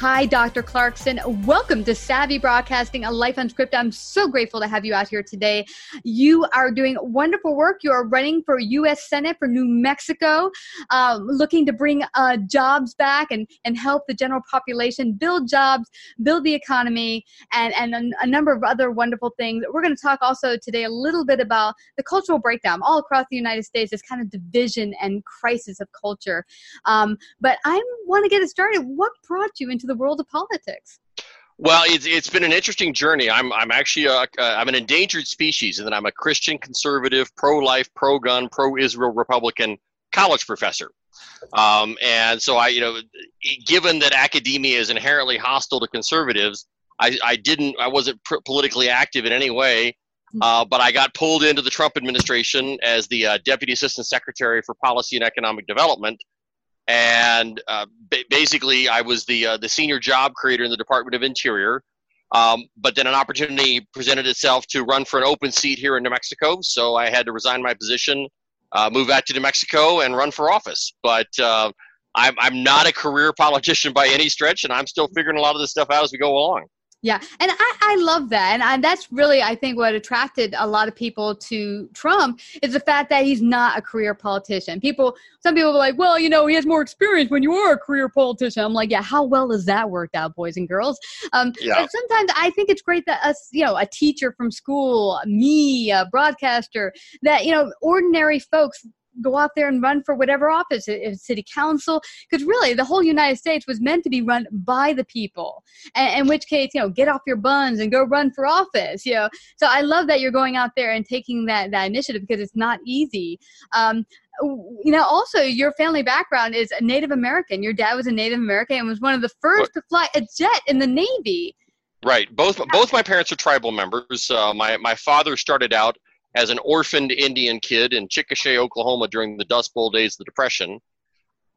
Hi, Dr. Clarkson. Welcome to Savvy Broadcasting, a life unscripted. I'm so grateful to have you out here today. You are doing wonderful work. You are running for U.S. Senate for New Mexico, um, looking to bring uh, jobs back and, and help the general population build jobs, build the economy, and, and a, a number of other wonderful things. We're going to talk also today a little bit about the cultural breakdown all across the United States, this kind of division and crisis of culture. Um, but I want to get it started. What brought you into the world of politics? Well, it's, it's been an interesting journey. I'm, I'm actually I'm an endangered species, and then I'm a Christian conservative, pro-life, pro-gun, pro-Israel Republican college professor. Um, and so I, you know, given that academia is inherently hostile to conservatives, I, I didn't, I wasn't pr- politically active in any way. Hmm. Uh, but I got pulled into the Trump administration as the uh, Deputy Assistant Secretary for Policy and Economic Development and uh, ba- basically I was the uh, the senior job creator in the Department of Interior. Um, but then an opportunity presented itself to run for an open seat here in New Mexico, so I had to resign my position, uh, move back to New Mexico, and run for office. But uh, I'm I'm not a career politician by any stretch, and I'm still figuring a lot of this stuff out as we go along. Yeah, and I, I love that, and I, that's really I think what attracted a lot of people to Trump is the fact that he's not a career politician. People, some people are like, well, you know, he has more experience when you are a career politician. I'm like, yeah, how well has that worked out, boys and girls? Um, yeah. sometimes I think it's great that us, you know, a teacher from school, me, a broadcaster, that you know, ordinary folks go out there and run for whatever office, city council, because really the whole United States was meant to be run by the people. And in which case, you know, get off your buns and go run for office. You know, so I love that you're going out there and taking that that initiative because it's not easy. Um, you know, also your family background is a Native American. Your dad was a Native American and was one of the first what? to fly a jet in the Navy. Right. Both both my parents are tribal members. Uh, my my father started out as an orphaned Indian kid in Chickasha, Oklahoma during the Dust Bowl days of the Depression.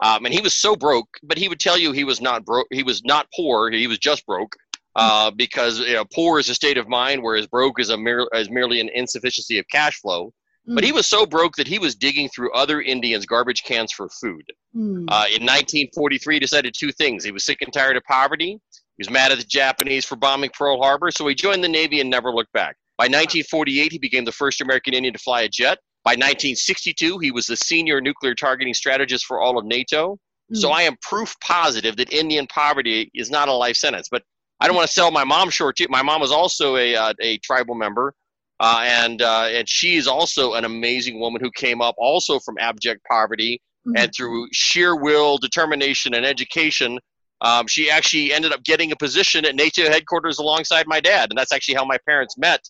Um, and he was so broke, but he would tell you he was not broke. He was not poor. He was just broke uh, because you know, poor is a state of mind, whereas broke is a mere, is merely an insufficiency of cash flow. Mm. But he was so broke that he was digging through other Indians' garbage cans for food. Mm. Uh, in 1943, he decided two things: he was sick and tired of poverty. He was mad at the Japanese for bombing Pearl Harbor, so he joined the Navy and never looked back. By 1948, he became the first American Indian to fly a jet. By 1962, he was the senior nuclear targeting strategist for all of NATO. Mm. So I am proof positive that Indian poverty is not a life sentence. But I don't want to sell my mom short. Too. My mom was also a, uh, a tribal member, uh, and uh, and she is also an amazing woman who came up also from abject poverty, mm. and through sheer will, determination, and education, um, she actually ended up getting a position at NATO headquarters alongside my dad, and that's actually how my parents met.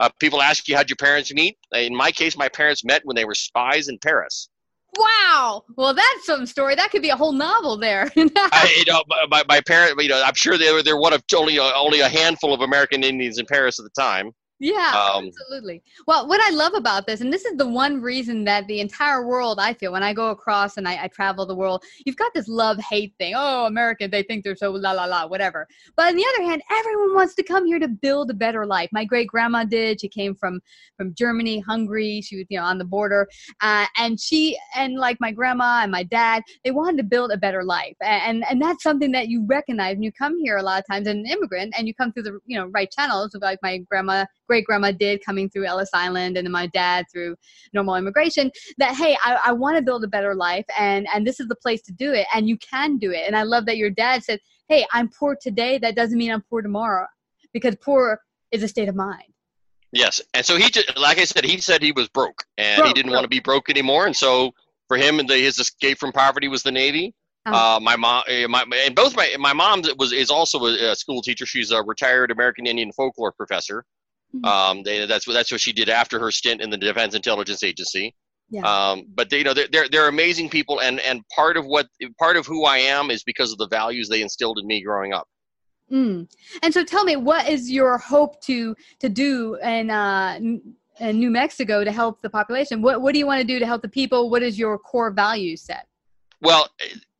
Uh, people ask you how'd your parents meet. In my case, my parents met when they were spies in Paris. Wow. Well, that's some story. That could be a whole novel there. I, you know, my, my parents, you know, I'm sure they were, they're one of only, only a handful of American Indians in Paris at the time. Yeah, um, absolutely. Well, what I love about this, and this is the one reason that the entire world, I feel, when I go across and I, I travel the world, you've got this love hate thing. Oh, American, they think they're so la la la, whatever. But on the other hand, everyone wants to come here to build a better life. My great grandma did. She came from from Germany, Hungary. She was, you know, on the border, uh, and she and like my grandma and my dad, they wanted to build a better life, and and that's something that you recognize when you come here a lot of times, as an immigrant, and you come through the you know right channels, like my grandma great grandma did coming through Ellis Island and then my dad through normal immigration that hey I, I want to build a better life and and this is the place to do it and you can do it and I love that your dad said hey I'm poor today that doesn't mean I'm poor tomorrow because poor is a state of mind. Yes, and so he just like I said he said he was broke and broke, he didn't broke. want to be broke anymore and so for him and his escape from poverty was the Navy. Uh-huh. Uh, my mom, eh, my and both my my mom was is also a, school teacher. She's a retired American Indian folklore professor. Mm-hmm. Um, they, that's what that's what she did after her stint in the Defense Intelligence Agency. Yeah. Um, but they, you know, they're, they're, they're amazing people, and and part of what part of who I am is because of the values they instilled in me growing up. Mm. And so, tell me, what is your hope to to do in, uh, in New Mexico to help the population? What what do you want to do to help the people? What is your core value set? Well,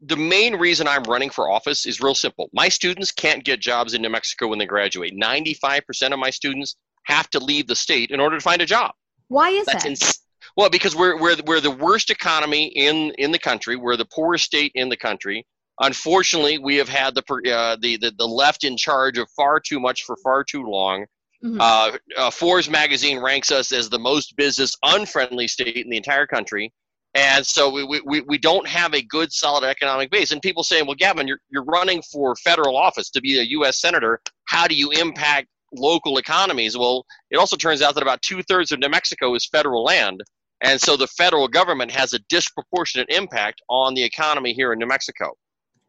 the main reason I'm running for office is real simple. My students can't get jobs in New Mexico when they graduate. 95% of my students have to leave the state in order to find a job. Why is That's that? Ins- well, because we're, we're, we're the worst economy in, in the country. We're the poorest state in the country. Unfortunately, we have had the, uh, the, the the left in charge of far too much for far too long. Mm-hmm. Uh, uh, Forbes magazine ranks us as the most business unfriendly state in the entire country. And so we, we, we don't have a good, solid economic base. And people saying, well, Gavin, you're, you're running for federal office to be a U.S. Senator. How do you impact local economies? Well, it also turns out that about two thirds of New Mexico is federal land. And so the federal government has a disproportionate impact on the economy here in New Mexico.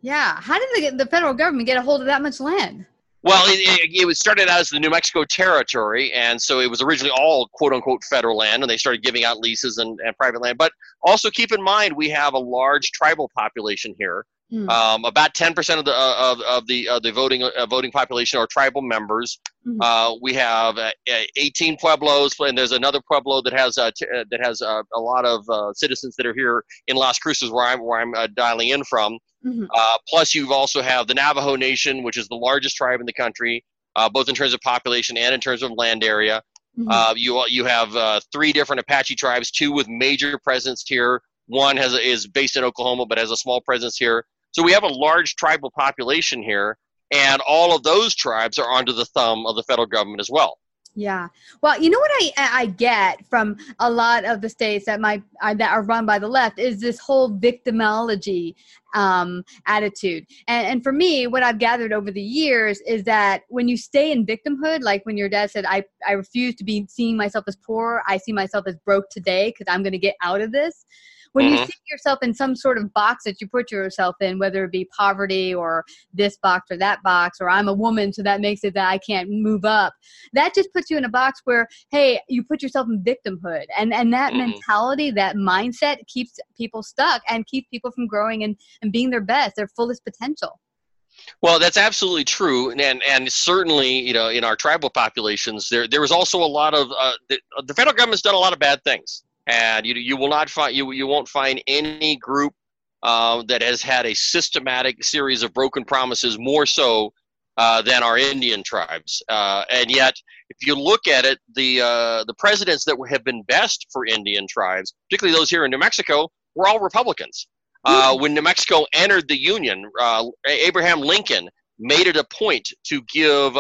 Yeah. How did the, the federal government get a hold of that much land? Well, it, it, it, was started out as the New Mexico Territory, and so it was originally all quote unquote federal land, and they started giving out leases and, and private land. But also keep in mind, we have a large tribal population here. Mm. Um, about 10% of the uh, of, of the uh, the voting uh, voting population are tribal members. Mm-hmm. Uh, we have uh, 18 pueblos, and there's another pueblo that has uh, t- that has a lot of citizens that are here in Las Cruces, where I'm where I'm dialing in from. Mm-hmm. Uh, plus, you also have the Navajo Nation, which is the largest tribe in the country, uh, both in terms of population and in terms of land area. Mm-hmm. Uh, you you have uh, three different Apache tribes, two with major presence here. One has is based in Oklahoma, but has a small presence here. So we have a large tribal population here, and all of those tribes are under the thumb of the federal government as well. Yeah. Well, you know what I I get from a lot of the states that uh, that are run by the left is this whole victimology um, attitude. And and for me, what I've gathered over the years is that when you stay in victimhood, like when your dad said, "I I refuse to be seeing myself as poor. I see myself as broke today because I'm going to get out of this." When mm-hmm. you see yourself in some sort of box that you put yourself in, whether it be poverty or this box or that box, or I'm a woman, so that makes it that I can't move up, that just puts you in a box where, hey, you put yourself in victimhood. And, and that mm-hmm. mentality, that mindset keeps people stuck and keeps people from growing and, and being their best, their fullest potential. Well, that's absolutely true, and and certainly, you know, in our tribal populations, there there was also a lot of uh, the, the federal government's done a lot of bad things and you you will not find you you won't find any group uh, that has had a systematic series of broken promises more so uh, than our Indian tribes. Uh, and yet, if you look at it, the uh, the presidents that have been best for Indian tribes, particularly those here in New Mexico, were all Republicans. Uh, when New Mexico entered the Union, uh, Abraham Lincoln made it a point to give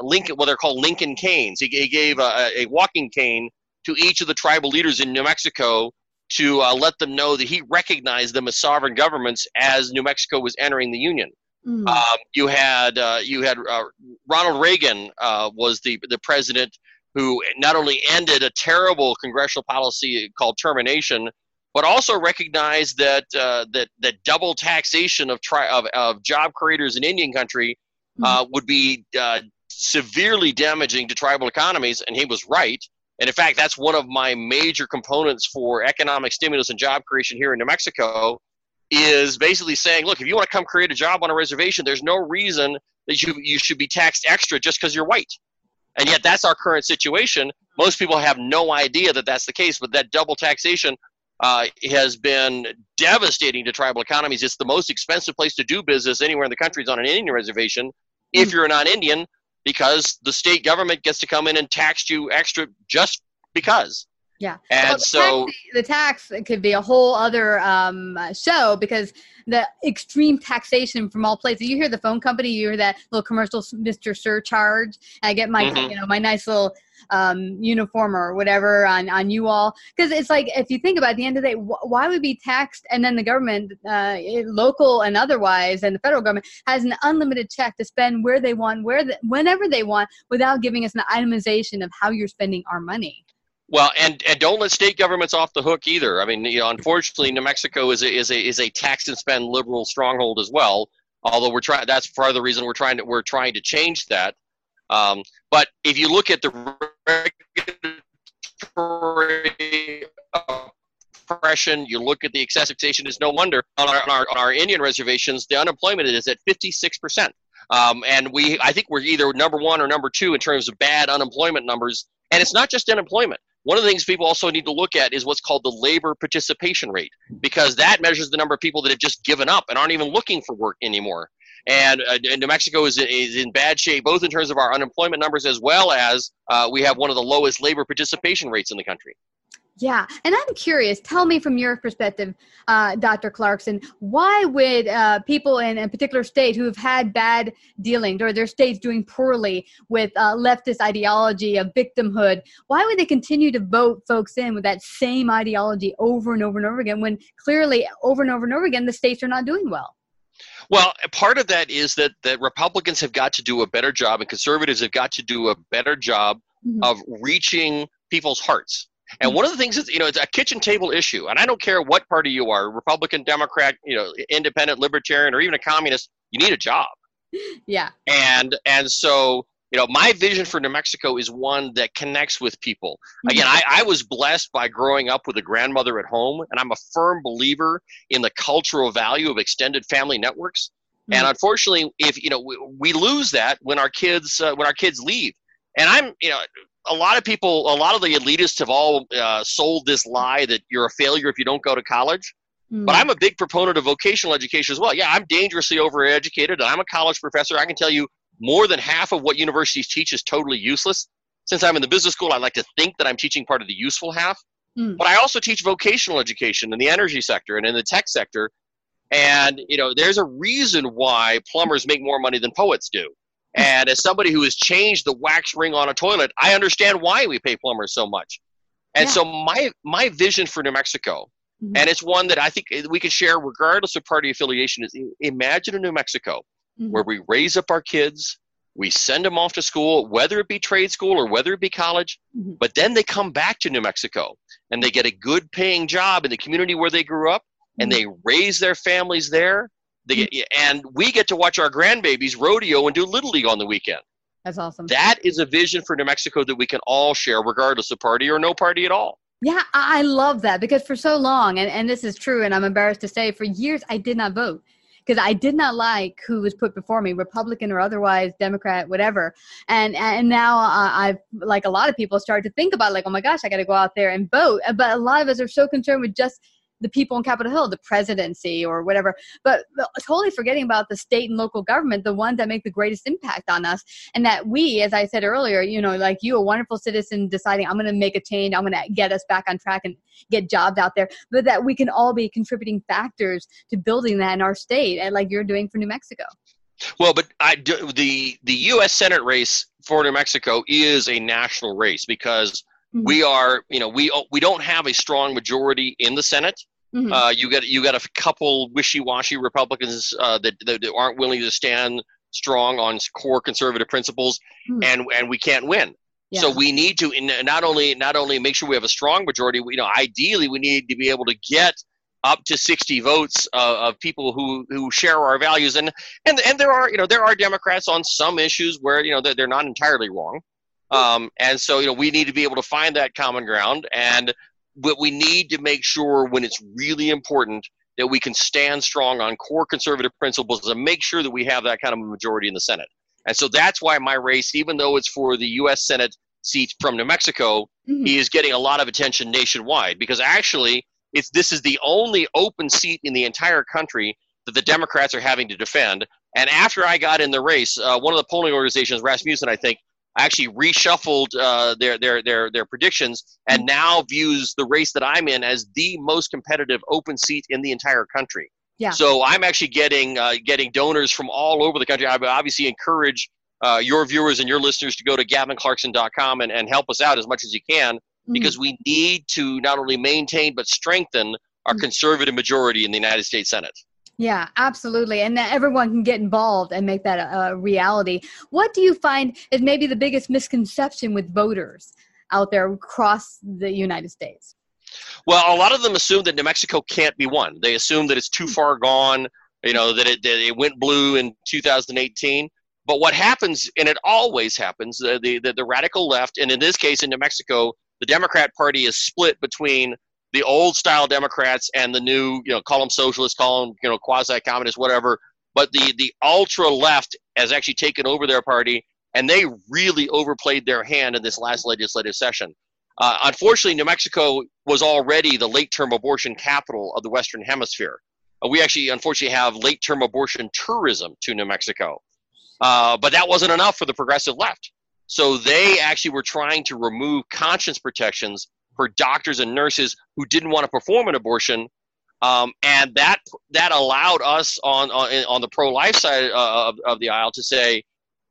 Lincoln, what they're called Lincoln canes. He, he gave a, a walking cane to each of the tribal leaders in New Mexico to uh, let them know that he recognized them as sovereign governments as New Mexico was entering the Union. Mm. Um, you had uh, you had uh, Ronald Reagan uh, was the the president who not only ended a terrible congressional policy called termination, but also recognized that uh, that that double taxation of, tri- of, of job creators in Indian country mm. would be severely damaging to tribal economies, and he was right. And in fact, that's one of my major components for economic stimulus and job creation here in New Mexico is basically saying, look, if you want to come create a job on a reservation, there's no reason that you, you should be taxed extra just because you're white. And yet that's our current situation. Most people have no idea that that's the case, but that double taxation uh, has been devastating to tribal economies. It's the most expensive place to do business anywhere in the country is on an Indian reservation. If hmm. you're a non-Indian, because the state government gets to come in and tax you extra just because. Yeah. And well, the so tax, the tax could be a whole other um, show because the extreme taxation from all places. You hear the phone company, you hear that little commercial, Mr. Surcharge. And I get my, mm-hmm. you know, my nice little um, uniform or whatever on, on you all. Because it's like, if you think about it, at the end of the day, wh- why would be taxed? And then the government, uh, local and otherwise, and the federal government has an unlimited check to spend where they want, where the, whenever they want, without giving us an itemization of how you're spending our money. Well, and, and don't let state governments off the hook either. I mean, you know, unfortunately, New Mexico is a, is a is a tax and spend liberal stronghold as well. Although we're trying, that's part of the reason we're trying to we're trying to change that. Um, but if you look at the regulatory oppression, you look at the excessive taxation, it's no wonder on our, on our, on our Indian reservations, the unemployment is at 56%. Um, and we, I think we're either number one or number two in terms of bad unemployment numbers. And it's not just unemployment. One of the things people also need to look at is what's called the labor participation rate, because that measures the number of people that have just given up and aren't even looking for work anymore. And, uh, New Mexico is, is in bad shape, both in terms of our unemployment numbers as well as uh, we have one of the lowest labor participation rates in the country. Yeah, and I'm curious. Tell me from your perspective, uh, Dr. Clarkson, why would uh, people in a particular state who have had bad dealings or their states doing poorly with uh, leftist ideology of victimhood, why would they continue to vote folks in with that same ideology over and over and over again when clearly over and over and over again the states are not doing well? Well, part of that is that that Republicans have got to do a better job, and conservatives have got to do a better job mm-hmm. of reaching people's hearts and one of the things is, you know, it's a kitchen table issue. And I don't care what party you are, Republican, Democrat, you know, independent, libertarian, or even a communist, you need a job. Yeah. And and so, you know, my vision for New Mexico is one that connects with people. Hmm. Again, I, I was blessed by growing up with a grandmother at home, and I'm a firm believer in the cultural value of extended family networks. Mm-hmm. And unfortunately, if you know, we, we lose that when our kids uh, when our kids leave. And I'm, you know, a lot of people, a lot of the elitists have all uh, sold this lie that you're a failure if you don't go to college. Mm. But I'm a big proponent of vocational education as well. Yeah, I'm dangerously overeducated, and I'm a college professor. I can tell you more than half of what universities teach is totally useless. Since I'm in the business school, I like to think that I'm teaching part of the useful half. Mm. But I also teach vocational education in the energy sector and in the tech sector. And you know, there's a reason why plumbers make more money than poets do. And as somebody who has changed the wax ring on a toilet, I understand why we pay plumbers so much. And yeah. so my my vision for New Mexico, mm-hmm. and it's one that I think we can share regardless of party affiliation, is imagine a New Mexico mm-hmm. where we raise up our kids, we send them off to school, whether it be trade school or whether it be college, mm-hmm. but then they come back to New Mexico and they get a good paying job in the community where they grew up and mm-hmm. they raise their families there they get, and we get to watch our grandbabies rodeo and do little league on the weekend. That's awesome. That is a vision for New Mexico that we can all share, regardless of party or no party at all. Yeah, I love that because for so long, and, and this is true, and I'm embarrassed to say, for years I did not vote because I did not like who was put before me, Republican or otherwise, Democrat, whatever. And and now uh, I've like a lot of people started to think about like, oh my gosh, I got to go out there and vote. But a lot of us are so concerned with just the people in Capitol Hill, the presidency or whatever, but, but totally forgetting about the state and local government, the ones that make the greatest impact on us. And that we, as I said earlier, you know, like you, a wonderful citizen deciding, I'm going to make a change, I'm going to get us back on track and get jobs out there, but that we can all be contributing factors to building that in our state, and like you're doing for New Mexico. Well, but I do, the the U.S. Senate race for New Mexico is a national race because mm-hmm. we are, you know, we we don't have a strong majority in the Senate. Mm-hmm. Uh, you got you got a couple wishy-washy Republicans uh, that, that, aren't willing to stand strong on core conservative principles, mm-hmm. and and we can't win. Yeah. So we need to not only not only make sure we have a strong majority. You know, ideally we need to be able to get up to 60 votes uh, of people who who share our values, and and and there are you know there are Democrats on some issues where you know they're, they're not entirely wrong. Um, and so, you know, we need to be able to find that common ground. And but we need to make sure when it's really important that we can stand strong on core conservative principles and make sure that we have that kind of a majority in the Senate. And so that's why my race, even though it's for the U.S. Senate seat from New Mexico, mm-hmm. is getting a lot of attention nationwide because actually, it's this is the only open seat in the entire country that the Democrats are having to defend. And after I got in the race, uh, one of the polling organizations, Rasmussen, I think, actually reshuffled uh, their, their, their, their predictions and mm-hmm. now views the race that I'm in as the most competitive open seat in the entire country. Yeah. So I'm actually getting uh, getting donors from all over the country. I obviously encourage uh, your viewers and your listeners to go to gavinclarkson.com and, and help us out as much as you can mm-hmm. because we need to not only maintain but strengthen our mm-hmm. conservative majority in the United States Senate. Yeah, absolutely. And that everyone can get involved and make that a, a, reality. What do you find is maybe the biggest misconception with voters out there across the United States? Well, a lot of them assume that New Mexico can't be won. They assume that it's too hmm. far gone, you know, that it, that it went blue in 2018. But what happens, and it always happens, the, the, the radical left, and in this case in New Mexico, the Democrat Party is split between the old style Democrats and the new, you know, call them socialists, call them, you know, quasi communists, whatever. But the, the ultra left has actually taken over their party, and they really overplayed their hand in this last legislative session. Uh, unfortunately, New Mexico was already the late term abortion capital of the Western Hemisphere. Uh, we actually, unfortunately, have late term abortion tourism to New Mexico. Uh, but that wasn't enough for the progressive left. So they actually were trying to remove conscience protections for doctors and nurses who didn't want to perform an abortion. Um, and that that allowed us on on, on the pro life side uh, of, of the aisle to say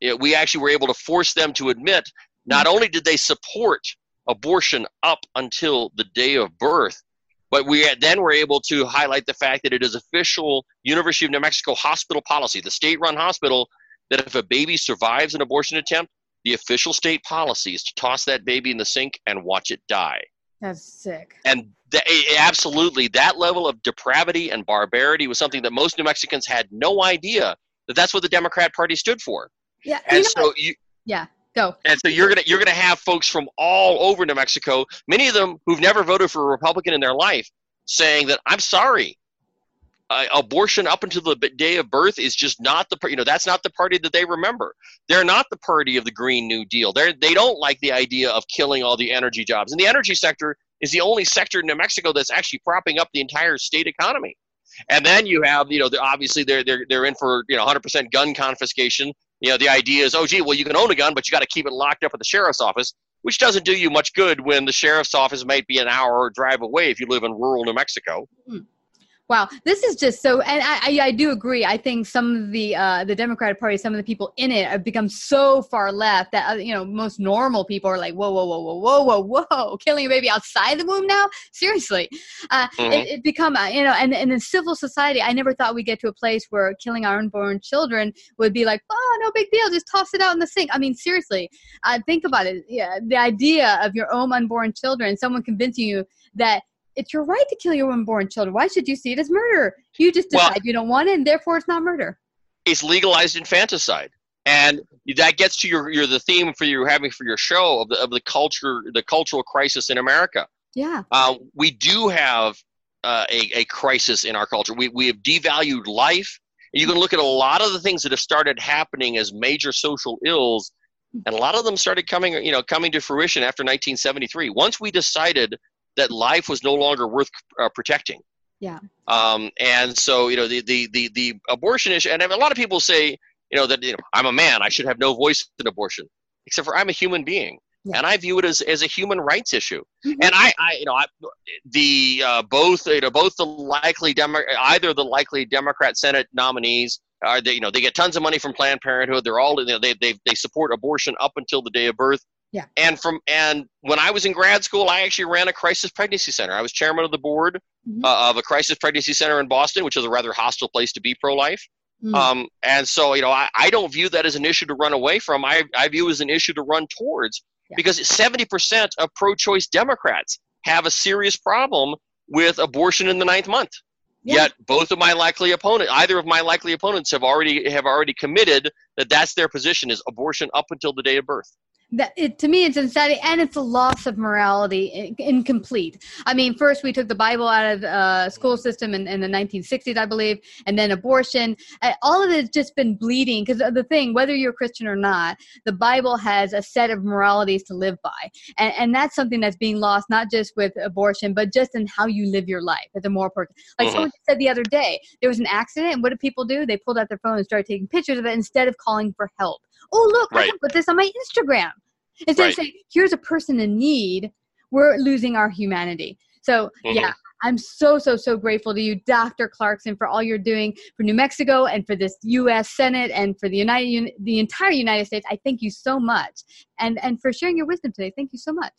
know, we actually were able to force them to admit not only did they support abortion up until the day of birth, but we then were able to highlight the fact that it is official University of New Mexico hospital policy, the state-run hospital, that if a baby survives an abortion attempt, the official state policy is to toss that baby in the sink and watch it die. That's sick. And th- absolutely, that level of depravity and barbarity was something that most New Mexicans had no idea that that's what the Democrat Party stood for. Yeah. And so you, yeah. Go. And so you're gonna you're gonna have folks from all over New Mexico, many of them who've never voted for a Republican in their life, saying that I'm sorry, uh, abortion up until the day of birth is just not the you know that's not the party that they remember. They're not the party of the Green New Deal. They they don't like the idea of killing all the energy jobs. And the energy sector is the only sector in New Mexico that's actually propping up the entire state economy. And then you have, you know, obviously they're they're they're in for you know 100% gun confiscation you know, the idea is, oh, gee, well, you can own a gun, but you got to keep it locked up at the sheriff's office, which doesn't do you much good when the sheriff's office might be an hour drive away if you live in rural New Mexico. Wow, this is just so, and I, I, I, do agree. I think some of the uh, the Democratic Party, some of the people in it, have become so far left that uh, you know most normal people are like, whoa, whoa, whoa, whoa, whoa, whoa, whoa, killing a baby outside the womb now? Seriously, uh, mm-hmm. it, it become uh, you know, and, and in civil society, I never thought we'd get to a place where killing our unborn children would be like, oh, no big deal, just toss it out in the sink. I mean, seriously, uh, think about it. Yeah, the idea of your own unborn children, someone convincing you that it's your right to kill your unborn children. Why should you see it as murder? You just decide well, you don't want it, and therefore it's not murder. It's legalized infanticide, and that gets to your, your the theme for you having for your show of the of the culture, the cultural crisis in America. Yeah, uh, we do have uh, a a crisis in our culture. We we have devalued life. You can look at a lot of the things that have started happening as major social ills, and a lot of them started coming you know coming to fruition after 1973. Once we decided that life was no longer worth uh, protecting. Yeah. Um, and so you know the, the the the abortion issue, and a lot of people say you know that you know I'm a man, I should have no voice in abortion, except for I'm a human being. Yeah. And I view it as, as a human rights issue, mm-hmm. and I, I, you know, I, the uh, both, you know, both the likely Demo- either the likely Democrat Senate nominees are they, you know, they get tons of money from Planned Parenthood. They're all, you know, they, they, they support abortion up until the day of birth. Yeah. And from and when I was in grad school, I actually ran a crisis pregnancy center. I was chairman of the board mm-hmm. uh, of a crisis pregnancy center in Boston, which is a rather hostile place to be pro-life. Mm. Um, and so, you know, I, I don't view that as an issue to run away from. I, I view as an issue to run towards yeah. because 70% of pro-choice Democrats have a serious problem with abortion in the ninth month. Yeah. Yet both of my likely opponents, either of my likely opponents, have already have already committed that that's their position is abortion up until the day of birth that it, to me it's insanity and it's a loss of morality incomplete. I mean first we took the bible out of the uh, school system in, in, the 1960s i believe and then abortion. All of it has just been bleeding because the thing whether you're a christian or not the bible has a set of moralities to live by. And, and that's something that's being lost not just with abortion but just in how you live your life as a more person. Like mm-hmm. someone said the other day there was an accident and what did people do? They pulled out their phone and started taking pictures of it instead of calling for help oh look right. i can put this on my instagram. Instead right. of saying here's a person in need we're losing our humanity. So mm-hmm. yeah i'm so so so grateful to you dr clarkson for all you're doing for new mexico and for this us senate and for the united the entire united states. I thank you so much. And and for sharing your wisdom today. Thank you so much.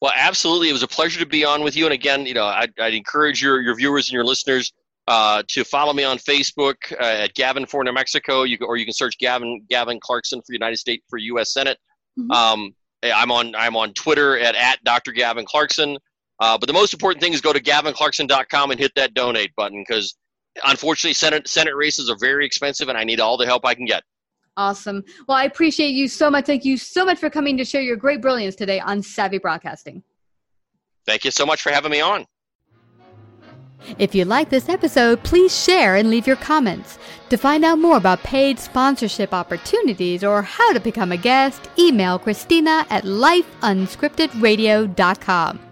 Well absolutely. It was a pleasure to be on with you. And again you know i'd, I'd encourage your, your viewers and your listeners uh, to follow me on Facebook uh, at Gavin for New Mexico, you can, or you can search Gavin Gavin Clarkson for United States for U.S. Senate. Mm-hmm. Um, I'm on I'm on Twitter at, at Dr. Gavin Clarkson. Uh, but the most important thing is go to gavinclarkson.com and hit that donate button because unfortunately Senate Senate races are very expensive and I need all the help I can get. Awesome. Well, I appreciate you so much. Thank you so much for coming to share your great brilliance today on Savvy Broadcasting. Thank you so much for having me on. If you like this episode, please share and leave your comments. To find out more about paid sponsorship opportunities or how to become a guest, email Christina at lifeunscriptedradio.com.